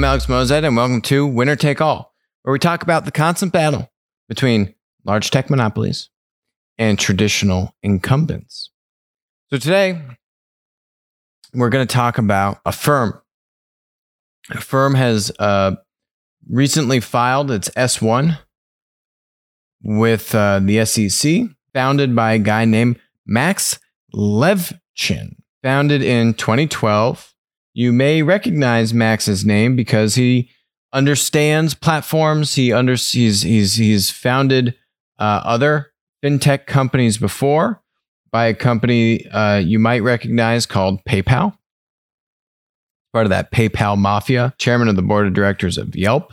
I'm Alex Moazed, and welcome to Winner Take All, where we talk about the constant battle between large tech monopolies and traditional incumbents. So today, we're going to talk about Affirm. A firm has uh, recently filed its S1 with uh, the SEC, founded by a guy named Max Levchin, founded in 2012. You may recognize Max's name because he understands platforms. He under, he's, he's, he's founded uh, other fintech companies before by a company uh, you might recognize called PayPal. Part of that PayPal mafia, chairman of the board of directors of Yelp.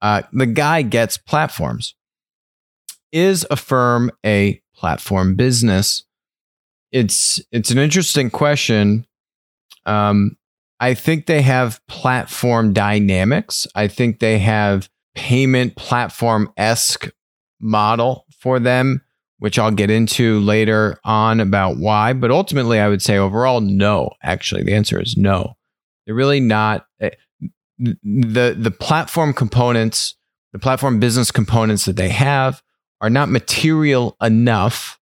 Uh, the guy gets platforms. Is Affirm a platform business? It's it's an interesting question. Um, I think they have platform dynamics. I think they have payment platform esque model for them, which I'll get into later on about why. But ultimately, I would say overall, no. Actually, the answer is no. They're really not eh, the the platform components, the platform business components that they have are not material enough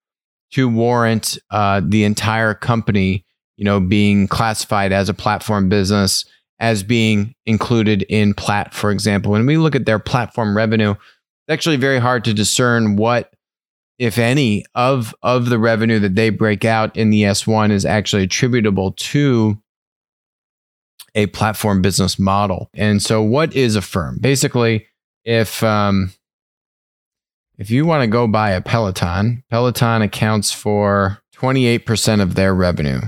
to warrant uh, the entire company, you know, being classified as a platform business, as being included in Plat, for example. When we look at their platform revenue, it's actually very hard to discern what, if any, of of the revenue that they break out in the S1 is actually attributable to a platform business model. And so, what is Affirm? Basically, if um, if you want to go buy a Peloton, Peloton accounts for 28% of their revenue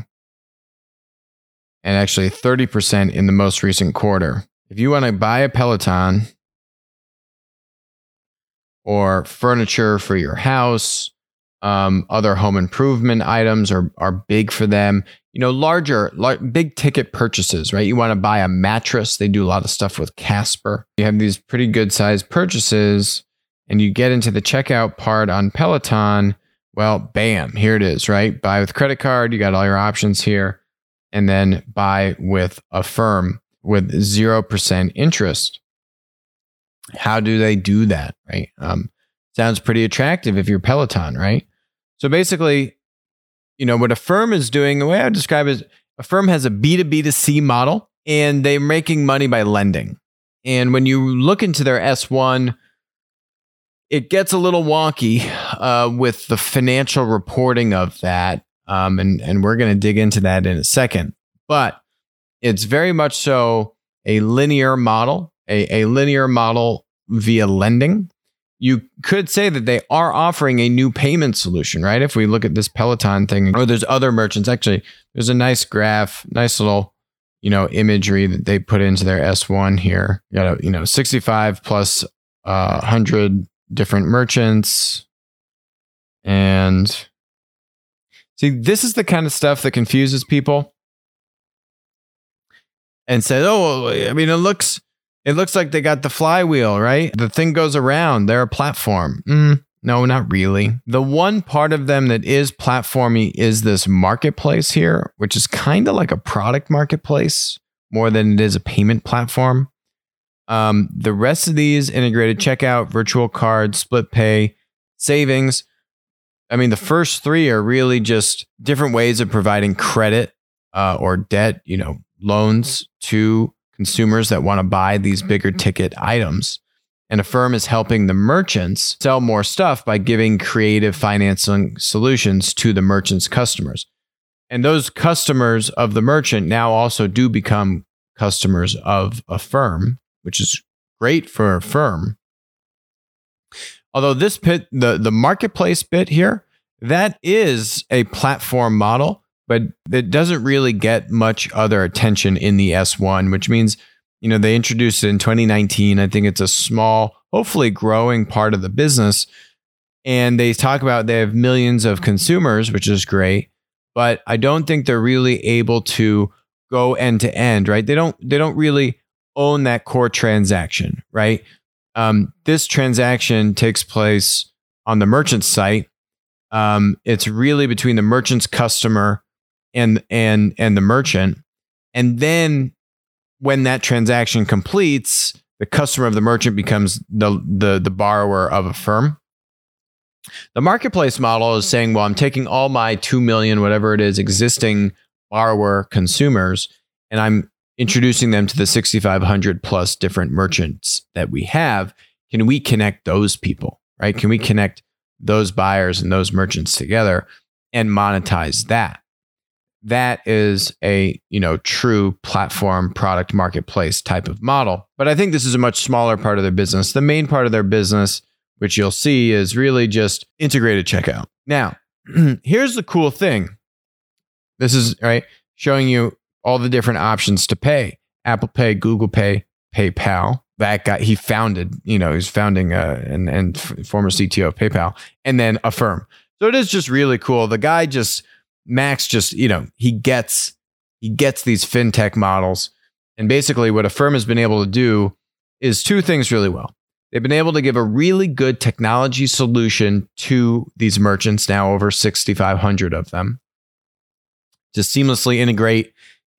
and actually 30% in the most recent quarter. If you want to buy a Peloton or furniture for your house, um, other home improvement items are are big for them. You know, larger, big ticket purchases, right? You want to buy a mattress. They do a lot of stuff with Casper. You have these pretty good sized purchases, and you get into the checkout part on Peloton. Well, bam, here it is, right? Buy with credit card. You got all your options here, and then buy with Affirm with zero percent interest. How do they do that, right? Um, sounds pretty attractive if you're Peloton, right? So basically, you know, what Affirm is doing, the way I describe it is firm has a B2B to C model and they're making money by lending. And when you look into their S1, it gets a little wonky uh, with the financial reporting of that. Um, and, and we're going to dig into that in a second. But it's very much so a linear model, a, a linear model via lending you could say that they are offering a new payment solution, right? If we look at this Peloton thing, or there's other merchants. Actually, there's a nice graph, nice little, you know, imagery that they put into their S1 here. You got a, you know, 65 plus uh, 100 different merchants. And see, this is the kind of stuff that confuses people and says, oh, I mean, it looks it looks like they got the flywheel, right? The thing goes around. They're a platform. Mm, no, not really. The one part of them that is platformy is this marketplace here, which is kind of like a product marketplace more than it is a payment platform. Um, the rest of these integrated checkout, virtual card, split pay, savings. I mean, the first three are really just different ways of providing credit uh, or debt, you know, loans to consumers that want to buy these bigger mm-hmm. ticket items. And Affirm is helping the merchants sell more stuff by giving creative financing solutions to the merchant's customers. And those customers of the merchant now also do become customers of Affirm, which is great for Affirm. Although this bit, the, the marketplace bit here, that is a platform model but it doesn't really get much other attention in the S1, which means, you know, they introduced it in 2019. I think it's a small, hopefully growing part of the business. And they talk about they have millions of consumers, which is great, but I don't think they're really able to go end to end, right? They don't they don't really own that core transaction, right? Um, this transaction takes place on the merchant site. Um, it's really between the merchant's customer and and and the merchant and then when that transaction completes, the customer of the merchant becomes the the the borrower of Affirm. The marketplace model is saying, well, I'm taking all my 2 million, whatever it is, existing borrower consumers, and I'm introducing them to the 6,500 plus different merchants that we have. Can we connect those people, right? Can we connect those buyers and those merchants together and monetize that? That is a, you know, true platform product marketplace type of model. But I think this is a much smaller part of their business. The main part of their business which you'll see is really just integrated checkout. Now, here's the cool thing. This is right showing you all the different options to pay. Apple Pay, Google Pay, PayPal. That guy he founded, you know, he's founding uh, and and former CTO of PayPal, and then Affirm. So it is just really cool. The guy just Max just you know he gets he gets these fintech models, and basically what Affirm has been able to do is two things really well. They've been able to give a really good technology solution to these merchants, now over 6,500 of them, to seamlessly integrate.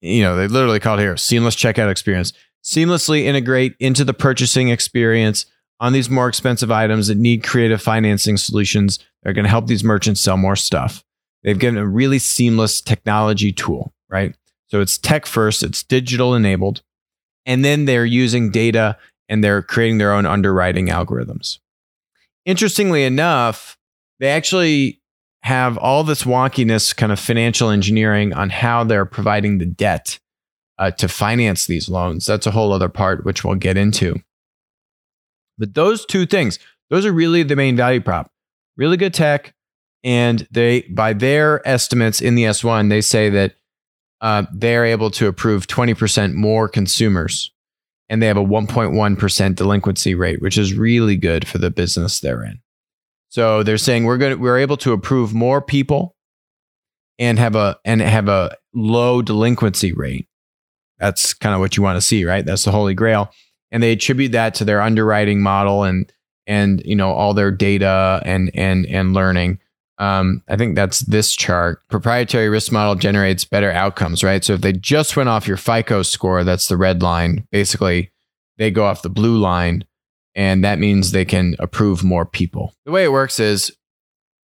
You know, they literally call it here seamless checkout experience, seamlessly integrate into the purchasing experience on these more expensive items that need creative financing solutions that are going to help these merchants sell more stuff. They've given a really seamless technology tool, right? So it's tech first, it's digital enabled. And then they're using data and they're creating their own underwriting algorithms. Interestingly enough, they actually have all this wonkiness, kind of financial engineering on how they're providing the debt uh, to finance these loans. That's a whole other part, which we'll get into. But those two things, those are really the main value prop. Really good tech. And they, by their estimates in the S1, they say that uh, they're able to approve 20% more consumers and they have a 1.1% delinquency rate, which is really good for the business they're in. So they're saying we're going we're able to approve more people and have a and have a low delinquency rate. That's kind of what you want to see, right? That's the holy grail. And they attribute that to their underwriting model and and you know all their data and and and learning. Um, I think that's this chart. Proprietary risk model generates better outcomes, right? So if they just went off your FICO score, that's the red line. Basically, they go off the blue line, and that means they can approve more people. The way it works is,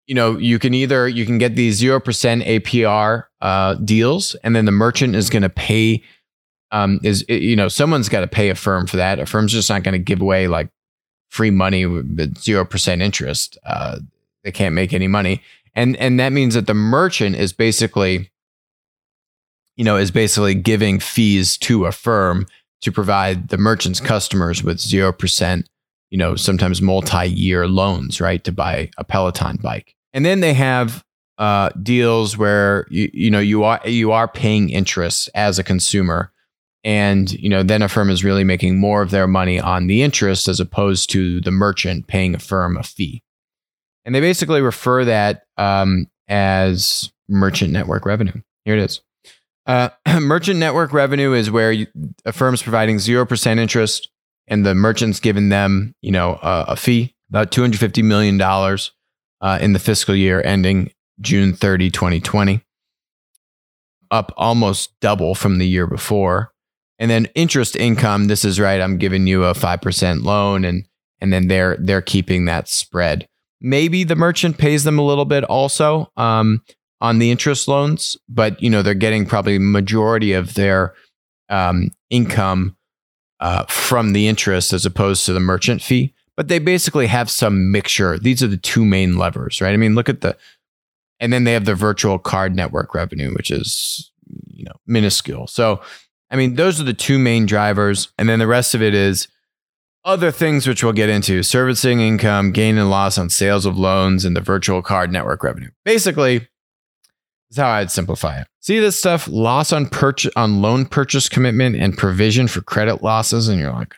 you know, you can either you can get these zero percent APR uh, deals, and then the merchant is going to pay. Um, is you know someone's got to pay Affirm for that. Affirm's just not going to give away like free money with zero percent interest. Uh, they can't make any money. And and that means that the merchant is basically you know is basically giving fees to Affirm to provide the merchant's customers with 0%, you know, sometimes multi-year loans, right, to buy a Peloton bike. And then they have uh, deals where you, you know you are you are paying interest as a consumer and you know then Affirm is really making more of their money on the interest as opposed to the merchant paying Affirm a fee and they basically refer that um, as merchant network revenue. Here it is. Uh, merchant network revenue is where you, a is providing 0% interest and the merchant's giving them, you know, a, a fee, about $250 million uh, in the fiscal year ending June 30, 2020, up almost double from the year before. And then interest income, this is right. I'm giving you a 5% loan and, and then they're, they're keeping that spread. Maybe the merchant pays them a little bit also um, on the interest loans, but you know they're getting probably majority of their um, income uh, from the interest as opposed to the merchant fee. But they basically have some mixture. These are the two main levers, right? I mean, look at the, and then they have the virtual card network revenue, which is you know minuscule. So, I mean, those are the two main drivers, and then the rest of it is other things which we'll get into servicing income, gain and loss on sales of loans, and the virtual card network revenue. Basically, is how I'd simplify it. See this stuff loss on purchase on loan purchase commitment and provision for credit losses, and you're like,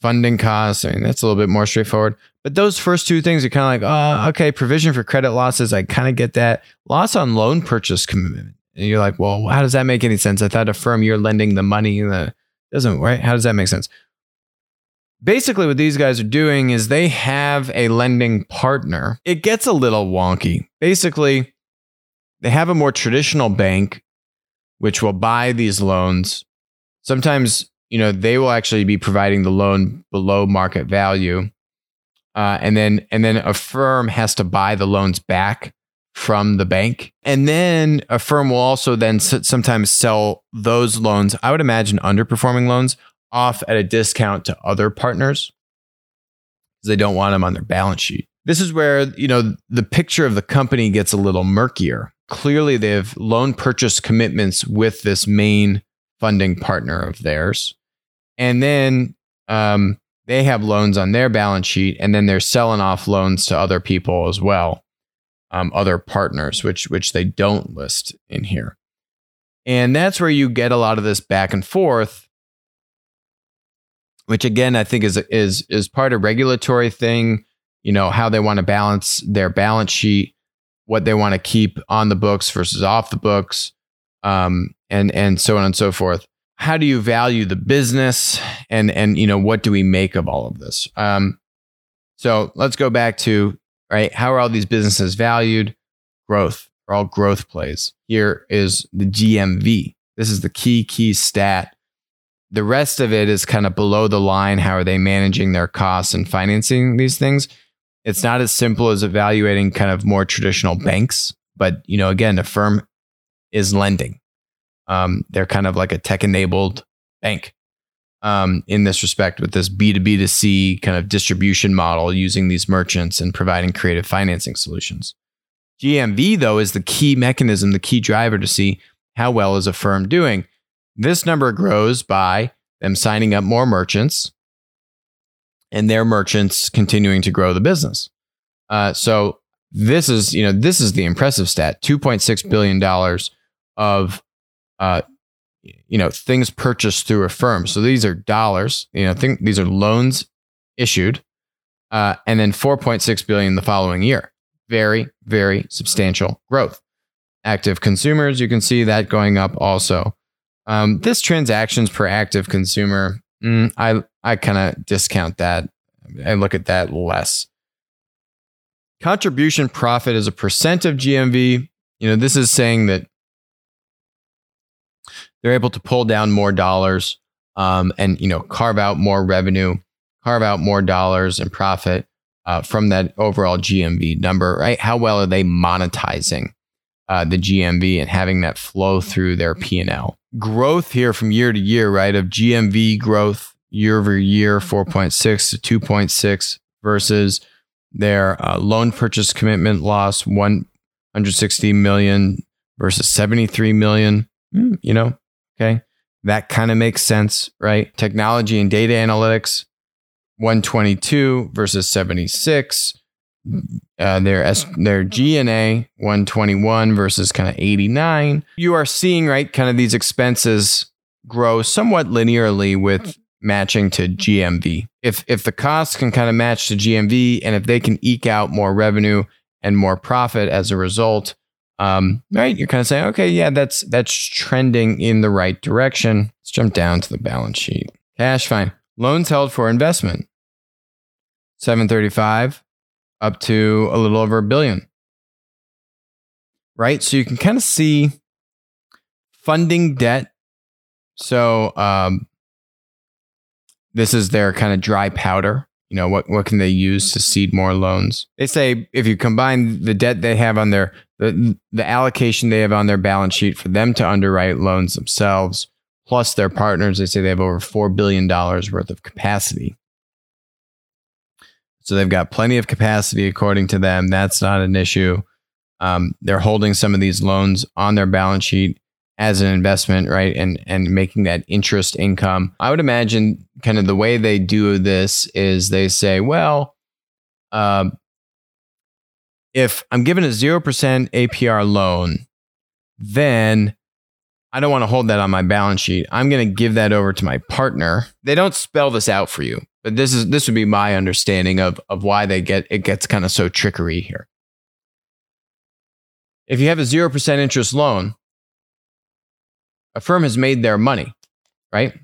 funding costs. I mean, that's a little bit more straightforward. But those first two things are kind of like, oh, okay, provision for credit losses. I kind of get that. Loss on loan purchase commitment. And you're like, well, how does that make any sense? I thought firm, you're lending the money. The doesn't right? How does that make sense? basically what these guys are doing is they have a lending partner. It gets a little wonky. Basically, they have a more traditional bank which will buy these loans sometimes you know they will actually be providing the loan below market value, uh, and then and then Affirm has to buy the loans back from the bank, and then Affirm will also then sometimes sell those loans. I would imagine underperforming loans off at a discount to other partners because they don't want them on their balance sheet. This is where, you know, the picture of the company gets a little murkier. Clearly, they have loan purchase commitments with this main funding partner of theirs. And then um, they have loans on their balance sheet, and then they're selling off loans to other people as well, um, other partners, which which they don't list in here. And that's where you get a lot of this back and forth which again I think is is is part of regulatory thing. You know how they want to balance their balance sheet, what they want to keep on the books versus off the books, um, and and so on and so forth. How do you value the business, and and you know what do we make of all of this? Um, so let's go back to right. How are all these businesses valued? Growth. Are all growth plays. Here is the GMV. This is the key key stat the rest of it is kind of below the line. How are they managing their costs and financing these things? It's not as simple as evaluating kind of more traditional banks, but you know, again, Affirm is lending. Um, they're kind of like a tech-enabled bank um, in this respect, with this B two B to C kind of distribution model, using these merchants and providing creative financing solutions. GMV though is the key mechanism, the key driver to see how well is Affirm doing. This number grows by them signing up more merchants and their merchants continuing to grow the business. Uh, so this is, you know, this is the impressive stat: two point six billion dollars of, uh, you know, things purchased through Affirm. So these are dollars. You know, think these are loans issued, uh, and then four point six billion the following year. Very, very substantial growth. Active consumers, you can see that going up also. Um, this transactions per active consumer, mm, I I kind of discount that. I look at that less. Contribution profit is a percent of GMV. You know, this is saying that they're able to pull down more dollars um, and you know carve out more revenue, carve out more dollars and profit uh, from that overall GMV number. Right? How well are they monetizing uh, the GMV and having that flow through their P and L? Growth here from year to year, right? Of GMV growth year over year, 4.6 to 2.6 versus their uh, loan purchase commitment loss, 160 million versus 73 million. Mm, you know, okay. That kind of makes sense, right? Technology and data analytics, 122 versus 76 uh, their S, their G&A 121 versus kind of 89. You are seeing right kind of these expenses grow somewhat linearly with matching to GMV. If if the costs can kind of match to GMV and if they can eke out more revenue and more profit as a result, um, right, you're kind of saying, okay, yeah, that's that's trending in the right direction. Let's jump down to the balance sheet. Cash fine. Loans held for investment. 735 up to a little over a billion. Right? So you can kind of see funding debt. So um, this is their kind of dry powder. You know, what, what can they use to seed more loans? They say if you combine the debt they have on their, the, the allocation they have on their balance sheet for them to underwrite loans themselves, plus their partners, they say they have over $4 billion worth of capacity. So they've got plenty of capacity according to them. That's not an issue. Um, they're holding some of these loans on their balance sheet as an investment, right? And and making that interest income. I would imagine kind of the way they do this is they say, well, uh, if I'm given a zero percent APR loan, then I don't want to hold that on my balance sheet. I'm going to give that over to my partner. They don't spell this out for you, but this is this would be my understanding of of why they get it gets kind of so trickery here. If you have a 0% interest loan, Affirm has made their money, right?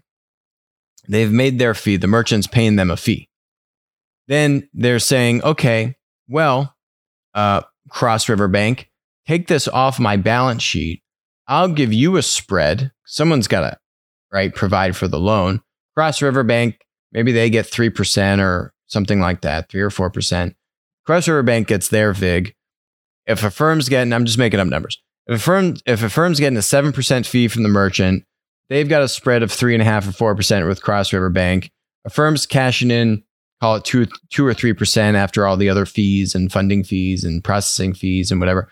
They've made their fee. The merchant's paying them a fee. Then they're saying, okay, well, uh, Cross River Bank, take this off my balance sheet I'll give you a spread. Someone's got to right, provide for the loan. Cross River Bank, maybe they get 3% or something like that, 3 or 4%. Cross River Bank gets their VIG. If Affirm's getting, I'm just making up numbers. If Affirm, if Affirm's getting a 7% fee from the merchant, they've got a spread of three and a half or 4% with Cross River Bank. Affirm's cashing in, call it two, two or 3% after all the other fees and funding fees and processing fees and whatever.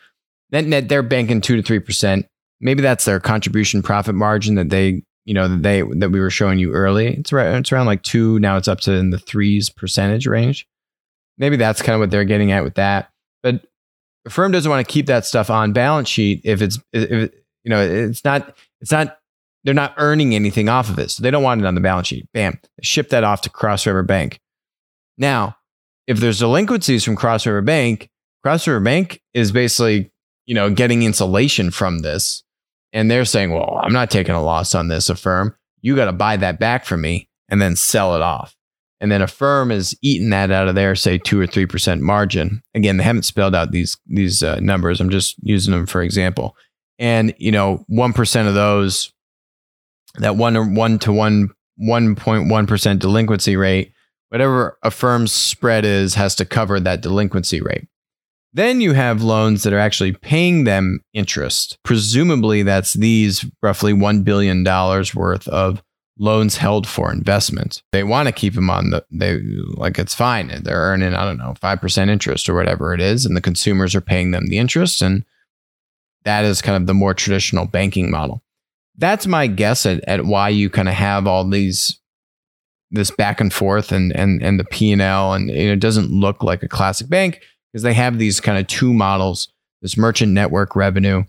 Then net, they're banking two to 3%. Maybe that's their contribution profit margin that they, you know, that they, that we were showing you early. It's right, it's around like two. Now it's up to in the threes percentage range. Maybe that's kind of what they're getting at with that. But Affirm doesn't want to keep that stuff on balance sheet if it's, if, you know, it's not, it's not they're not earning anything off of it. So they don't want it on the balance sheet. Bam. Ship that off to Cross River Bank. Now, if there's delinquencies from Cross River Bank, Cross River Bank is basically, you know, getting insulation from this. And they're saying, well, I'm not taking a loss on this, Affirm. You got to buy that back from me and then sell it off. And then Affirm is eating that out of there, say two or three percent margin. Again, they haven't spelled out these these uh, numbers. I'm just using them for example. And you know, one percent of those that one one to one one point one percent delinquency rate, whatever Affirm's spread is, has to cover that delinquency rate. Then you have loans that are actually paying them interest. Presumably, that's these roughly $1 billion worth of loans held for investment. They want to keep them on the, they like it's fine. They're earning, I don't know, 5% interest or whatever it is. And the consumers are paying them the interest. And that is kind of the more traditional banking model that's my guess at, at why you kind of have all these this back and forth and and and the P and L and it doesn't look like a classic bank because they have these kind of two models: this merchant network revenue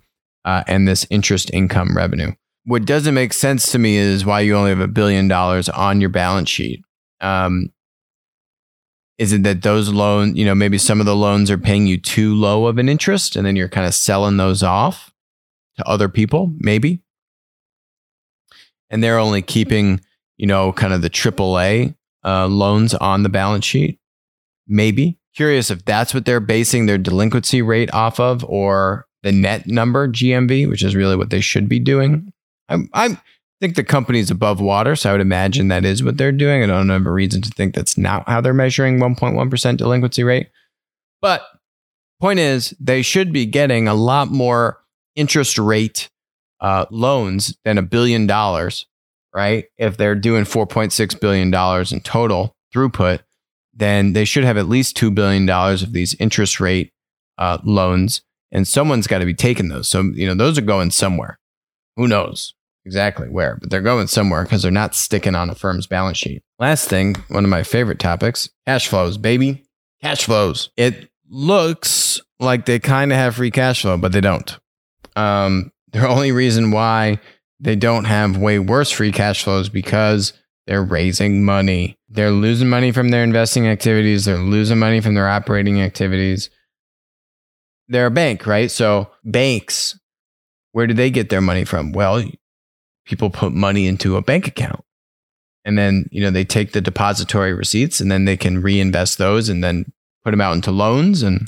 uh, and this interest income revenue. What doesn't make sense to me is why you only have a billion dollars on your balance sheet. Um, is it that those loans, you know, maybe some of the loans are paying you too low of an interest, and then you're kind of selling those off to other people? Maybe and they're only keeping, you know, kind of the AAA uh, loans on the balance sheet. Maybe curious if that's what they're basing their delinquency rate off of, or the net number GMV, which is really what they should be doing. I, I think the company's above water, so I would imagine that is what they're doing. I don't have a reason to think that's not how they're measuring 1.1% delinquency rate. But point is, they should be getting a lot more interest rate uh, loans than a billion dollars, right? If they're doing $4.6 billion in total throughput, then they should have at least $2 billion of these interest rate uh, loans. And someone's got to be taking those. So, you know, those are going somewhere. Who knows exactly where, but they're going somewhere because they're not sticking on Affirm's balance sheet. Last thing, one of my favorite topics cash flows, baby. Cash flows. It looks like they kind of have free cash flow, but they don't. Um, the only reason why they don't have way worse free cash flows because they're raising money. They're losing money from their investing activities. They're losing money from their operating activities. They're a bank, right? So banks, where do they get their money from? Well, people put money into a bank account. And then, you know, they take the depository receipts and then they can reinvest those and then put them out into loans. And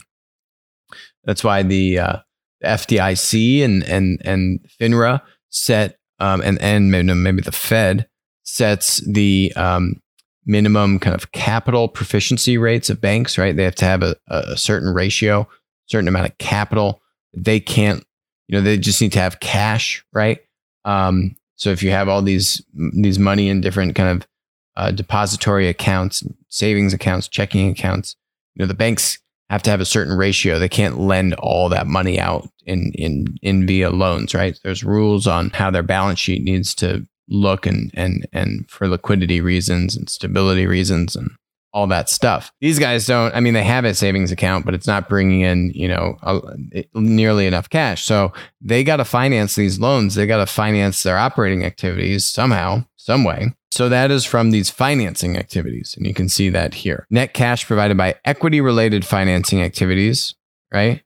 that's why the uh, FDIC and and and FINRA set um, and and maybe the Fed sets the um, minimum kind of capital proficiency rates of banks. Right, they have to have a, a certain ratio, certain amount of capital. They can't, you know, they just need to have cash. Right. Um, so if you have all these these money in different kind of uh, depository accounts, savings accounts, checking accounts, you know, the banks have to have a certain ratio. They can't lend all that money out in in in via loans, right? There's rules on how their balance sheet needs to look and and and for liquidity reasons and stability reasons and all that stuff. These guys don't. I mean, they have a savings account, but it's not bringing in you know a, nearly enough cash. So they got to finance these loans. They got to finance their operating activities somehow, some way. So that is from these financing activities, and you can see that here. Net cash provided by equity related financing activities, right?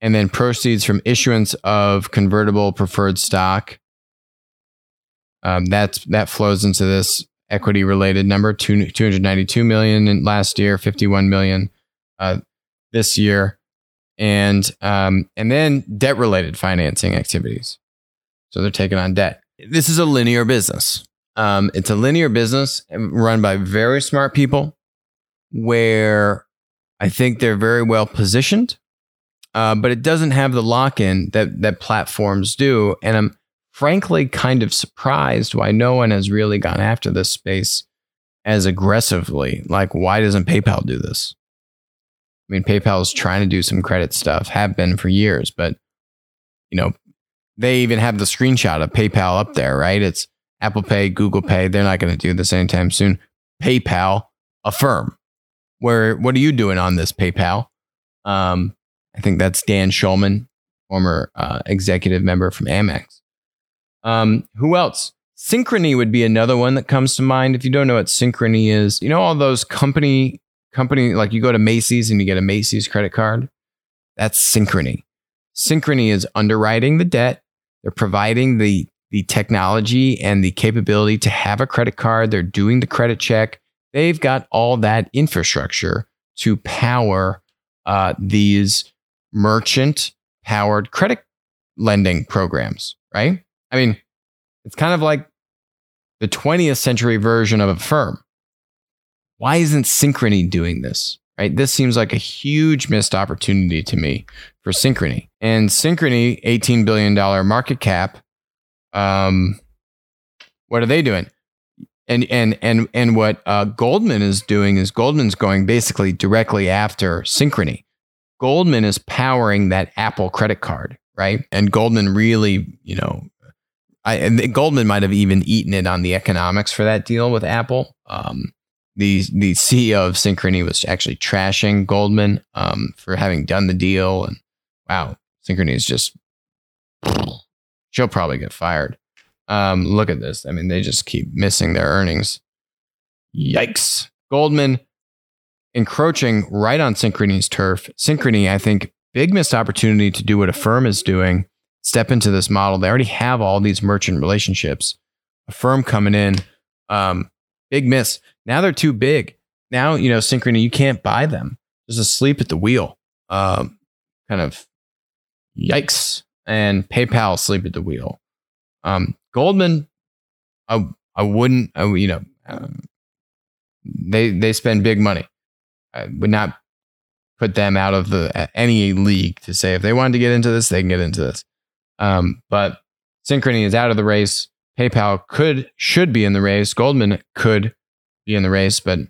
And then proceeds from issuance of convertible preferred stock. Um, that's that flows into this equity related number, two, 292 million in last year, 51 million uh, this year. And um, and then debt related financing activities. So they're taking on debt. This is a linear business, Um, it's a linear business run by very smart people where I think they're very well positioned, uh, but it doesn't have the lock in that, that platforms do. And I'm frankly kind of surprised why no one has really gone after this space as aggressively. Like, why doesn't PayPal do this? I mean, PayPal is trying to do some credit stuff, have been for years, but you know, they even have the screenshot of PayPal up there, right? It's Apple Pay, Google Pay. They're not going to do this anytime soon. PayPal, Affirm. Where what are you doing on this PayPal? Um, I think that's Dan Schulman, former uh, executive member from Amex. Um, who else? Synchrony would be another one that comes to mind. If you don't know what Synchrony is, you know all those company company like you go to Macy's and you get a Macy's credit card. That's Synchrony. Synchrony is underwriting the debt. They're providing the the technology and the capability to have a credit card. They're doing the credit check. They've got all that infrastructure to power uh, these merchant powered credit lending programs, right? I mean, it's kind of like the 20th century version of Affirm. Why isn't Synchrony doing this? Right? This seems like a huge missed opportunity to me for Synchrony. And Synchrony, $18 billion market cap. Um, what are they doing? And and and and what uh, Goldman is doing is Goldman's going basically directly after Synchrony. Goldman is powering that Apple credit card, right? And Goldman really, you know, I, and Goldman might have even eaten it on the economics for that deal with Apple. Um, the the CEO of Synchrony was actually trashing Goldman um, for having done the deal, and wow, Synchrony is just she'll probably get fired. Um, look at this. I mean, they just keep missing their earnings. Yikes! Goldman encroaching right on Synchrony's turf. Synchrony, I think, big missed opportunity to do what Affirm is doing step into this model. They already have all these merchant relationships. Affirm coming in, um, big miss. Now they're too big. Now, you know, Synchrony, you can't buy them. Just asleep at the wheel. Um, kind of yikes. And PayPal asleep at the wheel. Um, Goldman, I, I wouldn't, I, you know, um, they, they spend big money. I would not put them out of the any league to say if they wanted to get into this, they can get into this. Um, but Synchrony is out of the race. PayPal could should be in the race. Goldman could be in the race, but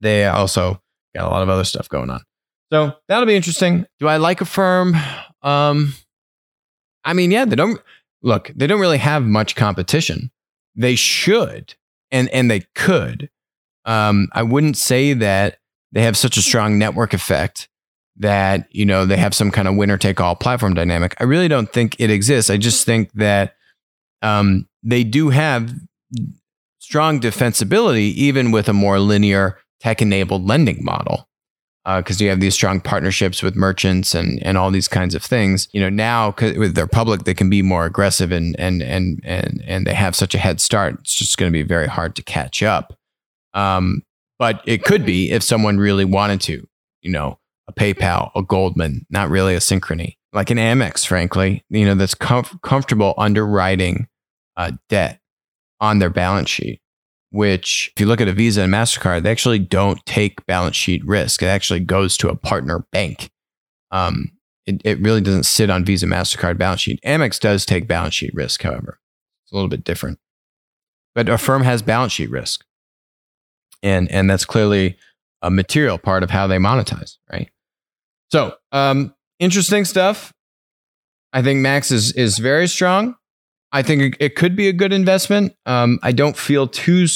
they also got a lot of other stuff going on. So that'll be interesting. Do I like Affirm? Um, I mean, yeah, they don't look. They don't really have much competition. They should, and and they could. Um, I wouldn't say that they have such a strong network effect that you know they have some kind of winner take all platform dynamic. I really don't think it exists. I just think that um, they do have strong defensibility, even with a more linear tech enabled lending model. Because uh, you have these strong partnerships with merchants and, and all these kinds of things, you know. Now, with their public, they can be more aggressive and and and and and they have such a head start. It's just going to be very hard to catch up. Um, but it could be if someone really wanted to, you know, a PayPal, a Goldman, not really a Synchrony, like an Amex, frankly, you know, that's com- comfortable underwriting uh, debt on their balance sheet. Which, if you look at a Visa and Mastercard, they actually don't take balance sheet risk. It actually goes to a partner bank. Um, it, it really doesn't sit on Visa Mastercard balance sheet. Amex does take balance sheet risk, however, it's a little bit different. But Affirm has balance sheet risk, and and that's clearly a material part of how they monetize, right? So, um, interesting stuff. I think Max is is very strong. I think it could be a good investment. Um, I don't feel too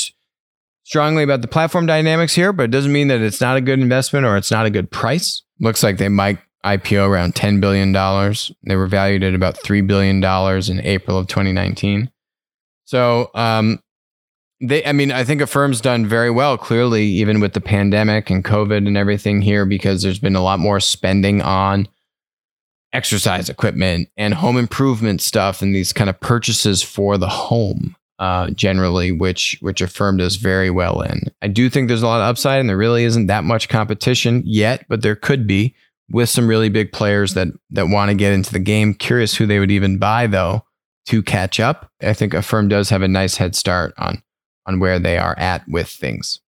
strongly about the platform dynamics here, but it doesn't mean that it's not a good investment or it's not a good price. Looks like they might IPO around $10 billion. They were valued at about $3 billion in April of 2019. So um, they, I mean, I think Affirm's done very well, clearly, even with the pandemic and COVID and everything here, because there's been a lot more spending on exercise equipment and home improvement stuff and these kind of purchases for the home. Uh, generally, which which Affirm does very well in. I do think there's a lot of upside, and there really isn't that much competition yet, but there could be with some really big players that that want to get into the game. Curious who they would even buy though. to catch up. I think Affirm does have a nice head start on on where they are at with things.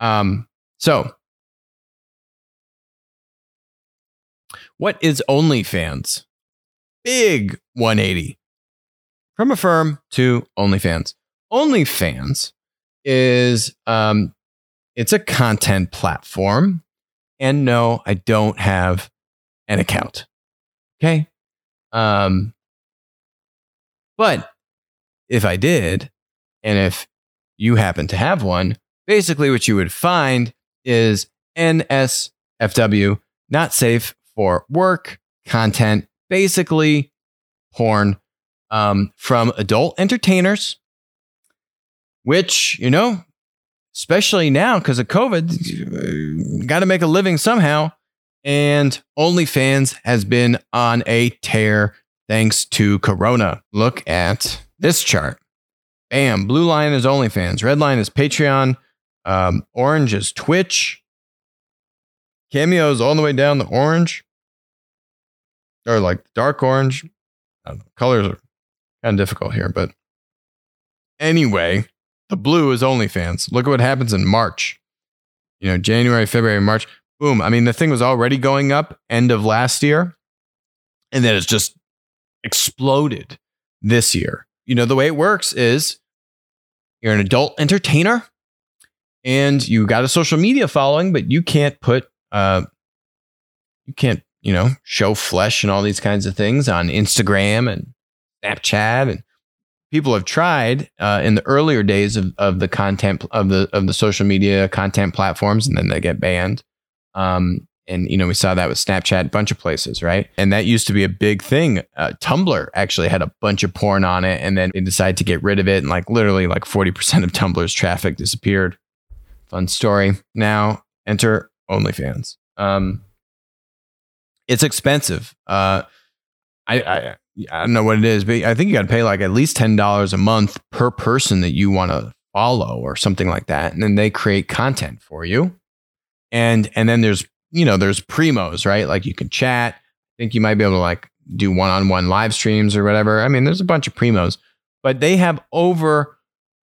Um, so what is OnlyFans? Big 180 from a firm to OnlyFans. OnlyFans is um, it's a content platform, and no, I don't have an account. Okay, um, but if I did, and if you happen to have one, basically what you would find is NSFW, not safe for work content, basically porn um, from adult entertainers, which, you know, especially now because of COVID, got to make a living somehow. And OnlyFans has been on a tear thanks to Corona. Look at this chart. Bam. Blue line is OnlyFans. Red line is Patreon. Um, orange is Twitch. Cameos all the way down the orange. Or like dark orange. Know, Colors are kind of difficult here, but anyway, the blue is OnlyFans. Look at what happens in March. You know, January, February, March. Boom. I mean, the thing was already going up end of last year. And then it's just exploded this year. You know, the way it works is you're an adult entertainer and you got a social media following, but you can't put, uh, you can't, you know, show flesh and all these kinds of things on Instagram and Snapchat. And people have tried uh, in the earlier days of, of the content of the of the social media content platforms and then they get banned. Um, and you know we saw that with snapchat a bunch of places right? And that used to be a big thing. Uh, tumblr actually had a bunch of porn on it and then they decided to get rid of it and like literally like 40% of tumblr's traffic disappeared. Fun story. Now enter onlyfans. Um, it's expensive. Uh, I, I I don't know what it is, but I think you got to pay like at least ten dollars a month per person that you want to follow or something like that, and then they create content for you. And and then there's you know there's primos right, like you can chat. I think you might be able to like do one on one live streams or whatever. I mean, there's a bunch of primos, but they have over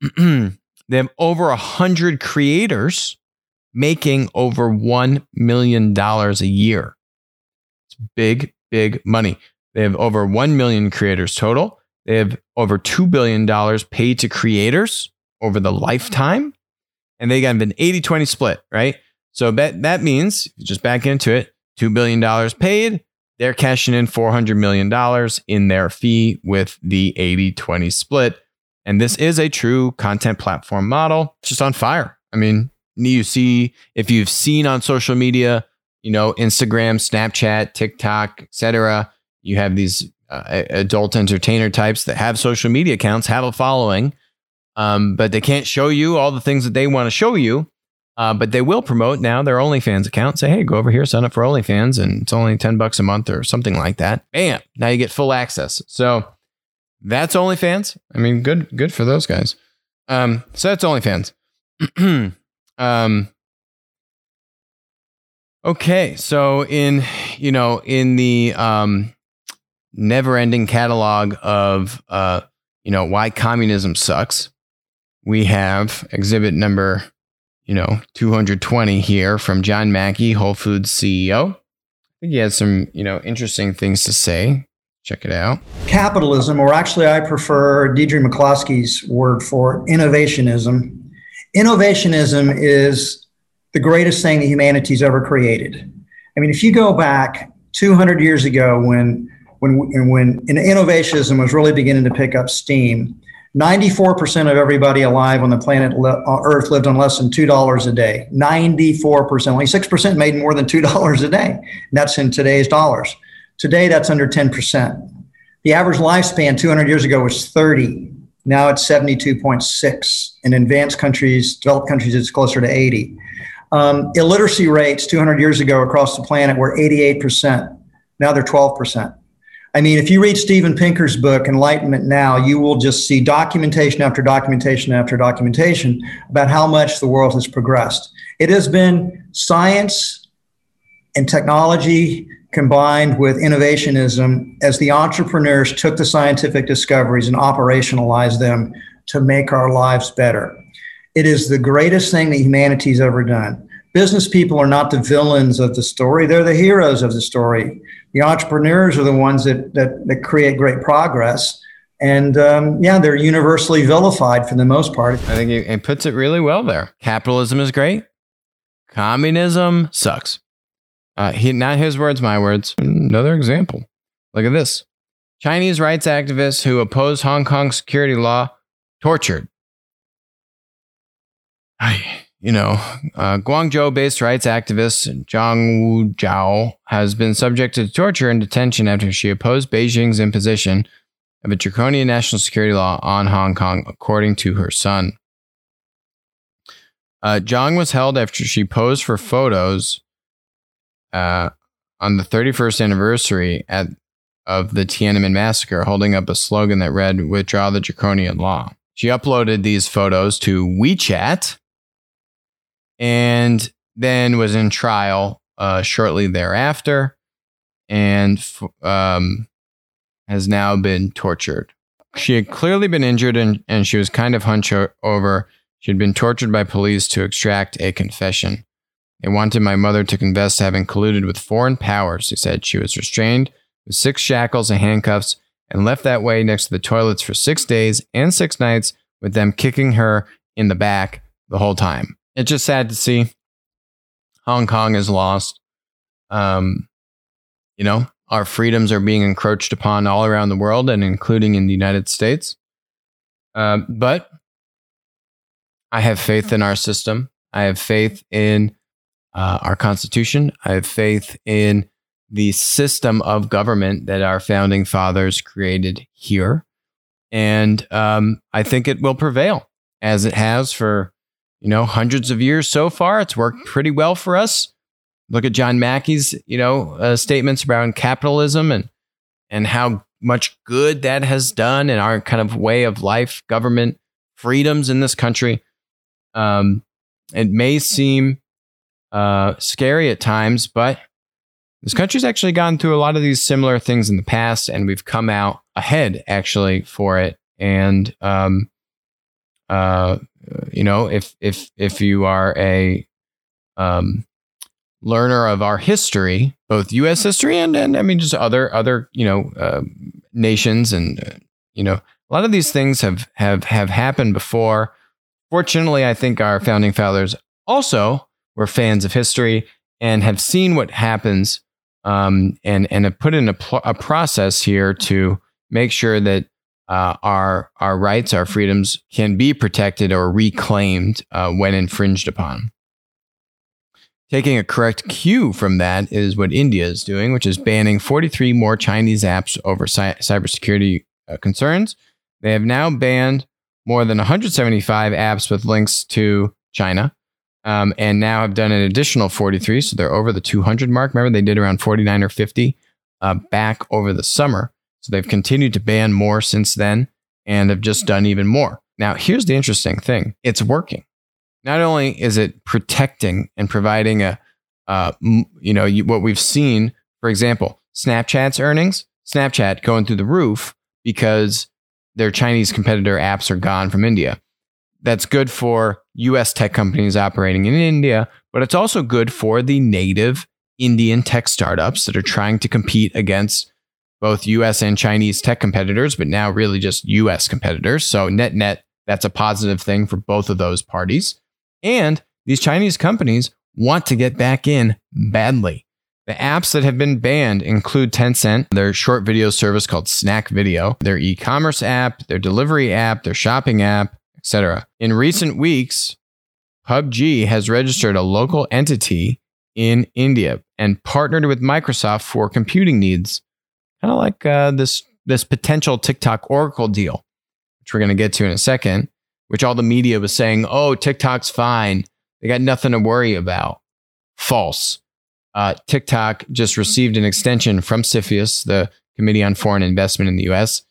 they have over a hundred creators making over one million dollars a year. It's big, big money. They have over 1 million creators total. They have over $2 billion paid to creators over the lifetime. And they got an 80 20 split, right? So that, that means, just back into it, $2 billion paid. They're cashing in $400 million in their fee with the 80 20 split. And this is a true content platform model, it's just on fire. I mean, you see, if you've seen on social media, you know, Instagram, Snapchat, TikTok, etc you have these uh, adult entertainer types that have social media accounts, have a following, um, but they can't show you all the things that they want to show you. Uh, but they will promote now their OnlyFans account. Say, hey, go over here, sign up for OnlyFans, and it's only ten bucks a month or something like that. Bam! Now you get full access. So that's OnlyFans. I mean, good, good for those guys. Um, so that's OnlyFans. um, okay, so in you know in the um, never-ending catalog of uh, you know why communism sucks. We have exhibit number you know 220 here from John Mackey, Whole Foods CEO. I think he had some you know interesting things to say. Check it out. Capitalism, or actually, I prefer Deirdre McCloskey's word for innovationism. Innovationism is the greatest thing that humanity's ever created. I mean, if you go back 200 years ago when when when innovationism was really beginning to pick up steam, 94% of everybody alive on the planet uh, Earth lived on less than $2 a day. 94%. Only 6% made more than $2 a day. That's in today's dollars. Today, that's under 10%. The average lifespan 200 years ago was 30. Now it's 72.6. In advanced countries, developed countries, it's closer to 80. Um, illiteracy rates 200 years ago across the planet were 88%. Now they're 12%. I mean, if you read Steven Pinker's book, Enlightenment Now, you will just see documentation after documentation after documentation about how much the world has progressed. It has been science and technology combined with innovationism as the entrepreneurs took the scientific discoveries and operationalized them to make our lives better. It is the greatest thing that humanity's ever done. Business people are not the villains of the story, they're the heroes of the story. The entrepreneurs are the ones that, that, that create great progress. And um, yeah, they're universally vilified for the most part. I think it puts it really well there. Capitalism is great, communism sucks. Uh, he, not his words, my words. Another example. Look at this. Chinese rights activists who oppose Hong Kong security law tortured. You know, uh, Guangzhou based rights activist Zhang Wuzhou has been subjected to torture and detention after she opposed Beijing's imposition of a draconian national security law on Hong Kong, according to her son. Uh, Zhang was held after she posed for photos uh, on the 31st anniversary at, of the Tiananmen massacre, holding up a slogan that read, Withdraw the Draconian Law. She uploaded these photos to WeChat and then was in trial uh, shortly thereafter and um, has now been tortured. She had clearly been injured and, and she was kind of hunched over. She had been tortured by police to extract a confession. They wanted my mother to confess to having colluded with foreign powers. They said she was restrained with six shackles and handcuffs and left that way next to the toilets for six days and six nights with them kicking her in the back the whole time. It's just sad to see. Hong Kong is lost. Um, you know, our freedoms are being encroached upon all around the world and including in the United States. Uh, but I have faith in our system. I have faith in uh, our Constitution. I have faith in the system of government that our founding fathers created here. And um, I think it will prevail as it has for, you know, hundreds of years so far. It's worked pretty well for us. Look at John Mackey's, you know, uh, statements around capitalism and and how much good that has done in our kind of way of life, government freedoms in this country. Um, it may seem uh, scary at times, but this country's actually gone through a lot of these similar things in the past, and we've come out ahead actually for it. And um, uh, you know, if if if you are a um, learner of our history, both U.S. history and and I mean just other other you know uh, nations, and uh, you know a lot of these things have have have happened before. Fortunately, I think our founding fathers also were fans of history and have seen what happens um, and and have put in a, pl- a, process here to make sure that uh, our our rights, our freedoms can be protected or reclaimed uh, when infringed upon. Taking a correct cue from that is what India is doing, which is banning 43 more Chinese apps over cy- cybersecurity uh, concerns. They have now banned more than 175 apps with links to China um, and now have done an additional 43. So they're over the 200 mark. Remember, they did around 49 or 50 uh, back over the summer. So they've continued to ban more since then and have just done even more. Now, here's the interesting thing it's working. Not only is it protecting and providing a, uh, you know, what we've seen, for example, Snapchat's earnings, Snapchat going through the roof because their Chinese competitor apps are gone from India that's good for US tech companies operating in India, but it's also good for the native Indian tech startups that are trying to compete against both US and Chinese tech competitors, but now really just US competitors. So, net net, that's a positive thing for both of those parties. And these Chinese companies want to get back in badly. The apps that have been banned include Tencent, their short video service called Snack Video, their e commerce app, their delivery app, their shopping app, etc. In recent weeks, PUBG has registered a local entity in India and partnered with Microsoft for computing needs, kind of like uh, this this potential TikTok Oracle deal, which we're going to get to in a second. Which all the media was saying, "Oh, TikTok's fine; they got nothing to worry about." False. Uh, TikTok just received an extension from CFIUS, the Committee on Foreign Investment in the U.S.,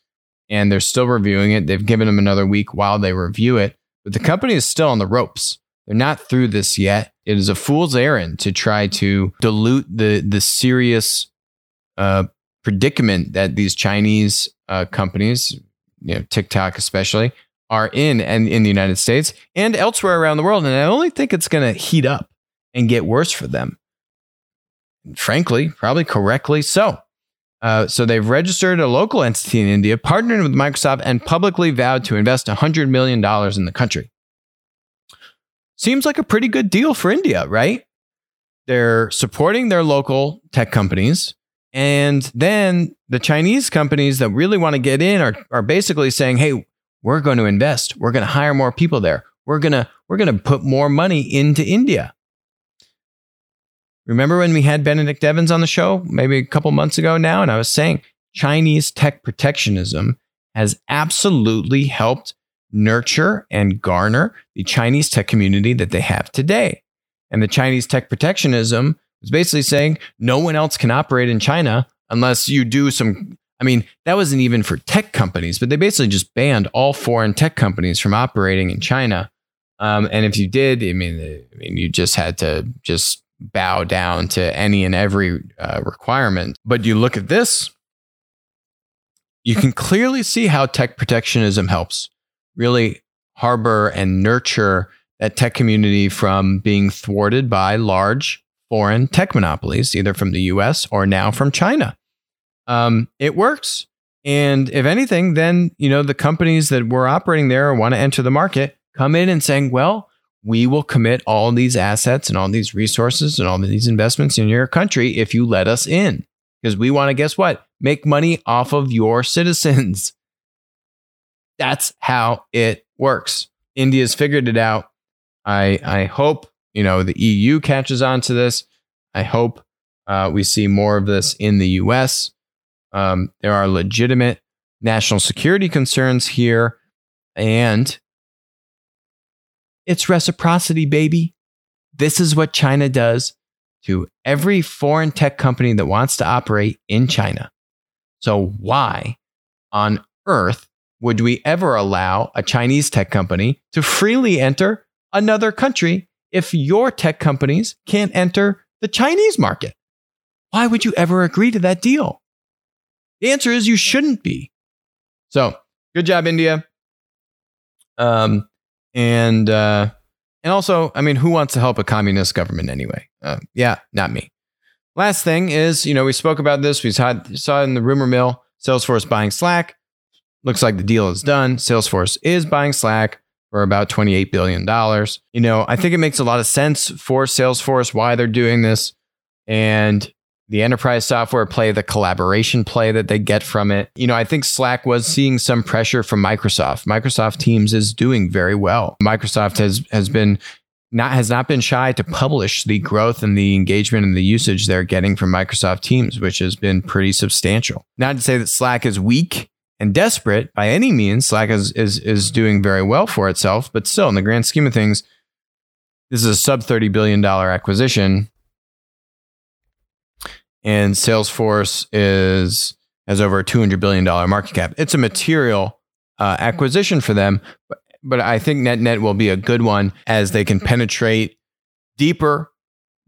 and they're still reviewing it. They've given them another week while they review it, but the company is still on the ropes. They're not through this yet. It is a fool's errand to try to dilute the the serious uh, predicament that these Chinese uh, companies, you know, TikTok especially, are in and in the United States and elsewhere around the world. And I only think it's going to heat up and get worse for them. Frankly, probably correctly so. Uh, so they've registered a local entity in India, partnered with Microsoft, and publicly vowed to invest $100 million in the country. Seems like a pretty good deal for India, right? They're supporting their local tech companies. And then the Chinese companies that really want to get in are, are basically saying, hey, we're going to invest. We're going to hire more people there. We're going to we're going to put more money into India. Remember when we had Benedict Evans on the show maybe a couple months ago now and I was saying Chinese tech protectionism has absolutely helped nurture and garner the Chinese tech community that they have today. And the Chinese tech protectionism was basically saying no one else can operate in China unless you do some I mean, that wasn't even for tech companies, but they basically just banned all foreign tech companies from operating in China. Um, and if you did, I mean, I mean, you just had to just bow down to any and every uh, requirement. But you look at this, you can clearly see how tech protectionism helps really harbor and nurture that tech community from being thwarted by large foreign tech monopolies, either from the US or now from China. Um, it works. And if anything, then you know the companies that were operating there or want to enter the market come in and saying, well, we will commit all these assets and all these resources and all these investments in your country if you let us in. Because we want to, guess what? Make money off of your citizens. That's how it works. India's figured it out. I, I hope, you know, the EU catches on to this. I hope uh, we see more of this in the US. Um, there are legitimate national security concerns here. And it's reciprocity, baby. This is what China does to every foreign tech company that wants to operate in China. So, why on earth would we ever allow a Chinese tech company to freely enter another country if your tech companies can't enter the Chinese market? Why would you ever agree to that deal? The answer is you shouldn't be. So, good job, India. Um, and uh, and also, I mean, who wants to help a communist government anyway? Uh, yeah, not me. Last thing is, you know, we spoke about this. We saw, saw in the rumor mill Salesforce buying Slack. Looks like the deal is done. Salesforce is buying Slack for about $28 billion. You know, I think it makes a lot of sense for Salesforce why they're doing this. And the enterprise software play, the collaboration play that they get from it. You know, I think Slack was seeing some pressure from Microsoft. Microsoft Teams is doing very well. Microsoft has has been not has not been shy to publish the growth and the engagement and the usage they're getting from Microsoft Teams, which has been pretty substantial. Not to say that Slack is weak and desperate by any means. Slack is is is doing very well for itself, but still, in the grand scheme of things, this is a sub thirty billion dollar acquisition and Salesforce is has over a two hundred billion dollar market cap. It's a material uh, acquisition for them, but, but I think net net will be a good one as they can penetrate deeper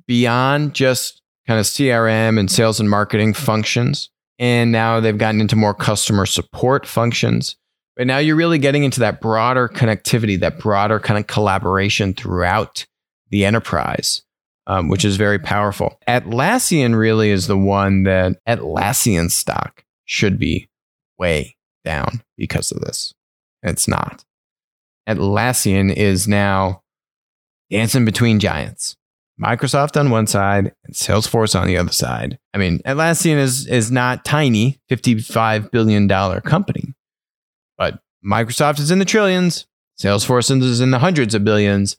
beyond just kind of CRM and sales and marketing functions. And now they've gotten into more customer support functions. But now you're really getting into that broader connectivity, that broader kind of collaboration throughout the enterprise um, which is very powerful. Atlassian really is the one that Atlassian stock should be way down because of this. It's not. Atlassian is now dancing between giants. Microsoft on one side and Salesforce on the other side. I mean, Atlassian is is not tiny, $55 billion company. But Microsoft is in the trillions, Salesforce is in the hundreds of billions,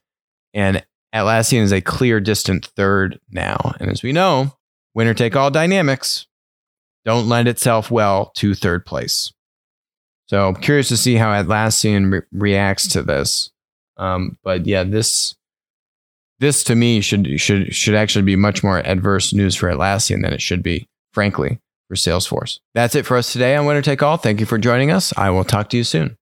and Atlassian is a clear distant third now. And as we know, winner take all dynamics don't lend itself well to third place. So I'm curious to see how Atlassian re- reacts to this. Um, but yeah, this this to me should should should actually be much more adverse news for Atlassian than it should be, frankly, for Salesforce. That's it for us today on Winner Take All. Thank you for joining us. I will talk to you soon.